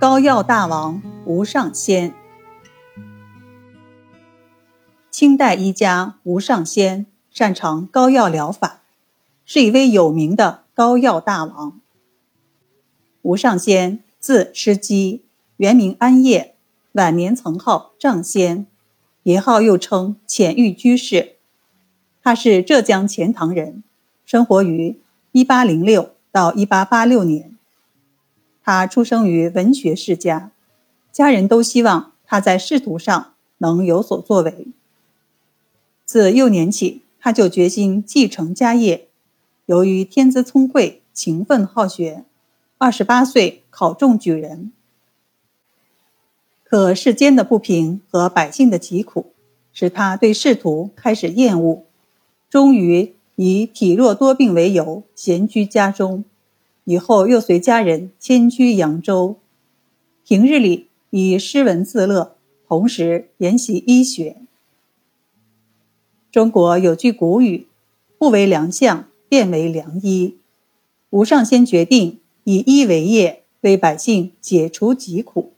膏药大王吴尚先，清代医家吴尚先擅长膏药疗法，是一位有名的膏药大王。吴尚先字师基，原名安业，晚年曾号丈仙，别号又称浅玉居士。他是浙江钱塘人，生活于一八零六到一八八六年。他出生于文学世家，家人都希望他在仕途上能有所作为。自幼年起，他就决心继承家业。由于天资聪慧、勤奋好学，二十八岁考中举人。可世间的不平和百姓的疾苦，使他对仕途开始厌恶，终于以体弱多病为由闲居家中。以后又随家人迁居扬州，平日里以诗文自乐，同时研习医学。中国有句古语：“不为良相，便为良医。”吴尚先决定以医为业，为百姓解除疾苦。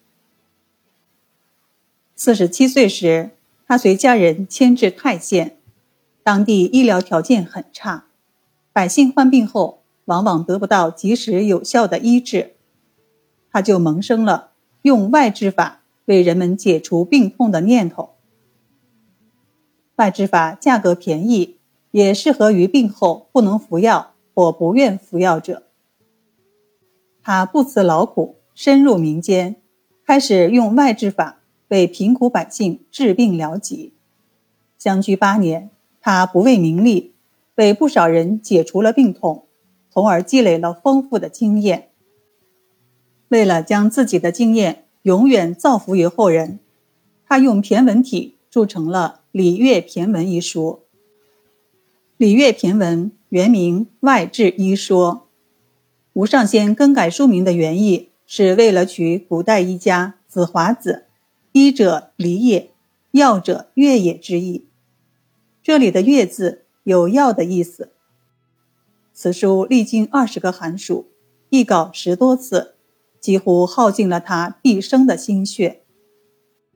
四十七岁时，他随家人迁至泰县，当地医疗条件很差，百姓患病后。往往得不到及时有效的医治，他就萌生了用外治法为人们解除病痛的念头。外治法价格便宜，也适合于病后不能服药或不愿服药者。他不辞劳苦，深入民间，开始用外治法为贫苦百姓治病疗疾。相居八年，他不为名利，为不少人解除了病痛。从而积累了丰富的经验。为了将自己的经验永远造福于后人，他用骈文体著成了《礼乐骈文》一书。《礼乐骈文》原名《外治医说》，吴尚先更改书名的原意是为了取古代医家子华子“医者礼也，药者乐也”之意。这里的“乐”字有药的意思。此书历经二十个寒暑，一稿十多次，几乎耗尽了他毕生的心血。《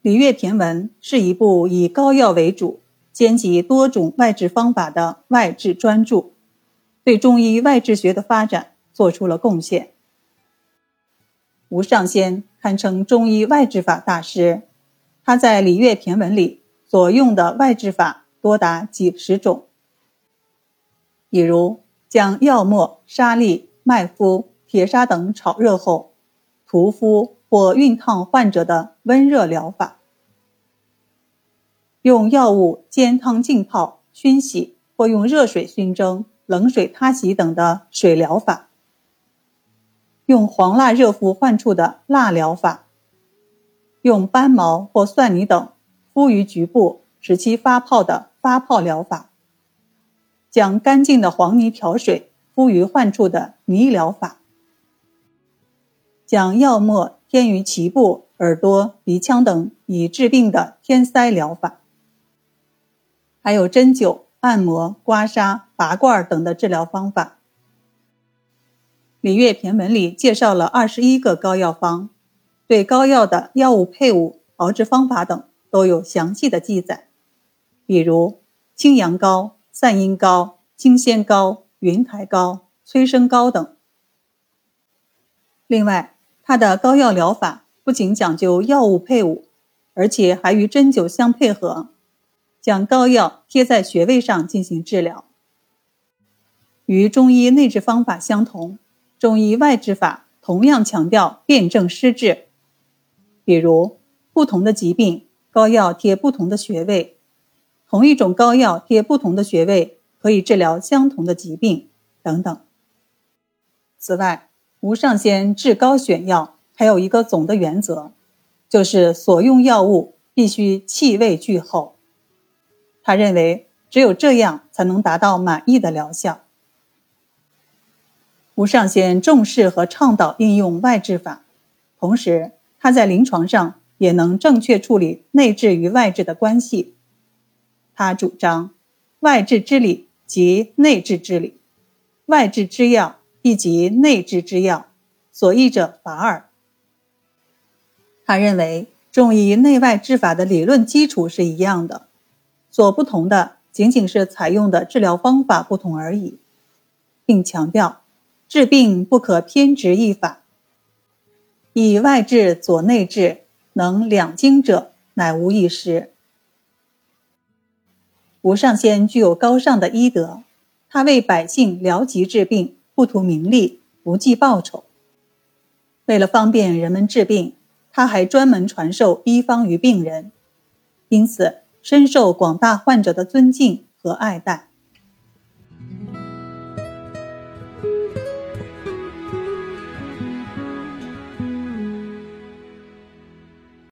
礼乐骈文》是一部以膏药为主、兼及多种外治方法的外治专著，对中医外治学的发展做出了贡献。吴尚先堪称中医外治法大师，他在《礼乐骈文》里所用的外治法多达几十种。比如，将药末、沙粒、麦麸、铁砂等炒热后，涂敷或熨烫患者的温热疗法；用药物煎汤浸泡、熏洗或用热水熏蒸、冷水擦洗等的水疗法；用黄蜡热敷患处的蜡疗法；用斑毛或蒜泥等敷于局部，使其发泡的发泡疗法。将干净的黄泥调水敷于患处的泥疗法，将药末添于脐部、耳朵、鼻腔等以治病的填塞疗法，还有针灸、按摩、刮痧、拔罐等的治疗方法。《礼乐骈文》里介绍了二十一个膏药方，对膏药的药物配伍、熬制方法等都有详细的记载，比如青阳膏。散阴膏、清仙膏、云台膏、催生膏等。另外，它的膏药疗法不仅讲究药物配伍，而且还与针灸相配合，将膏药贴在穴位上进行治疗。与中医内治方法相同，中医外治法同样强调辨证施治。比如，不同的疾病，膏药贴不同的穴位。同一种膏药贴不同的穴位，可以治疗相同的疾病等等。此外，吴尚先治膏选药还有一个总的原则，就是所用药物必须气味俱厚。他认为，只有这样才能达到满意的疗效。吴尚先重视和倡导应用外治法，同时他在临床上也能正确处理内治与外治的关系。他主张，外治之理即内治之理，外治之药亦即内治之药，所益者法二。他认为，中医内外治法的理论基础是一样的，所不同的仅仅是采用的治疗方法不同而已，并强调治病不可偏执一法，以外治佐内治，能两经者乃无一失。吴尚先具有高尚的医德，他为百姓疗疾治病，不图名利，不计报酬。为了方便人们治病，他还专门传授医方于病人，因此深受广大患者的尊敬和爱戴。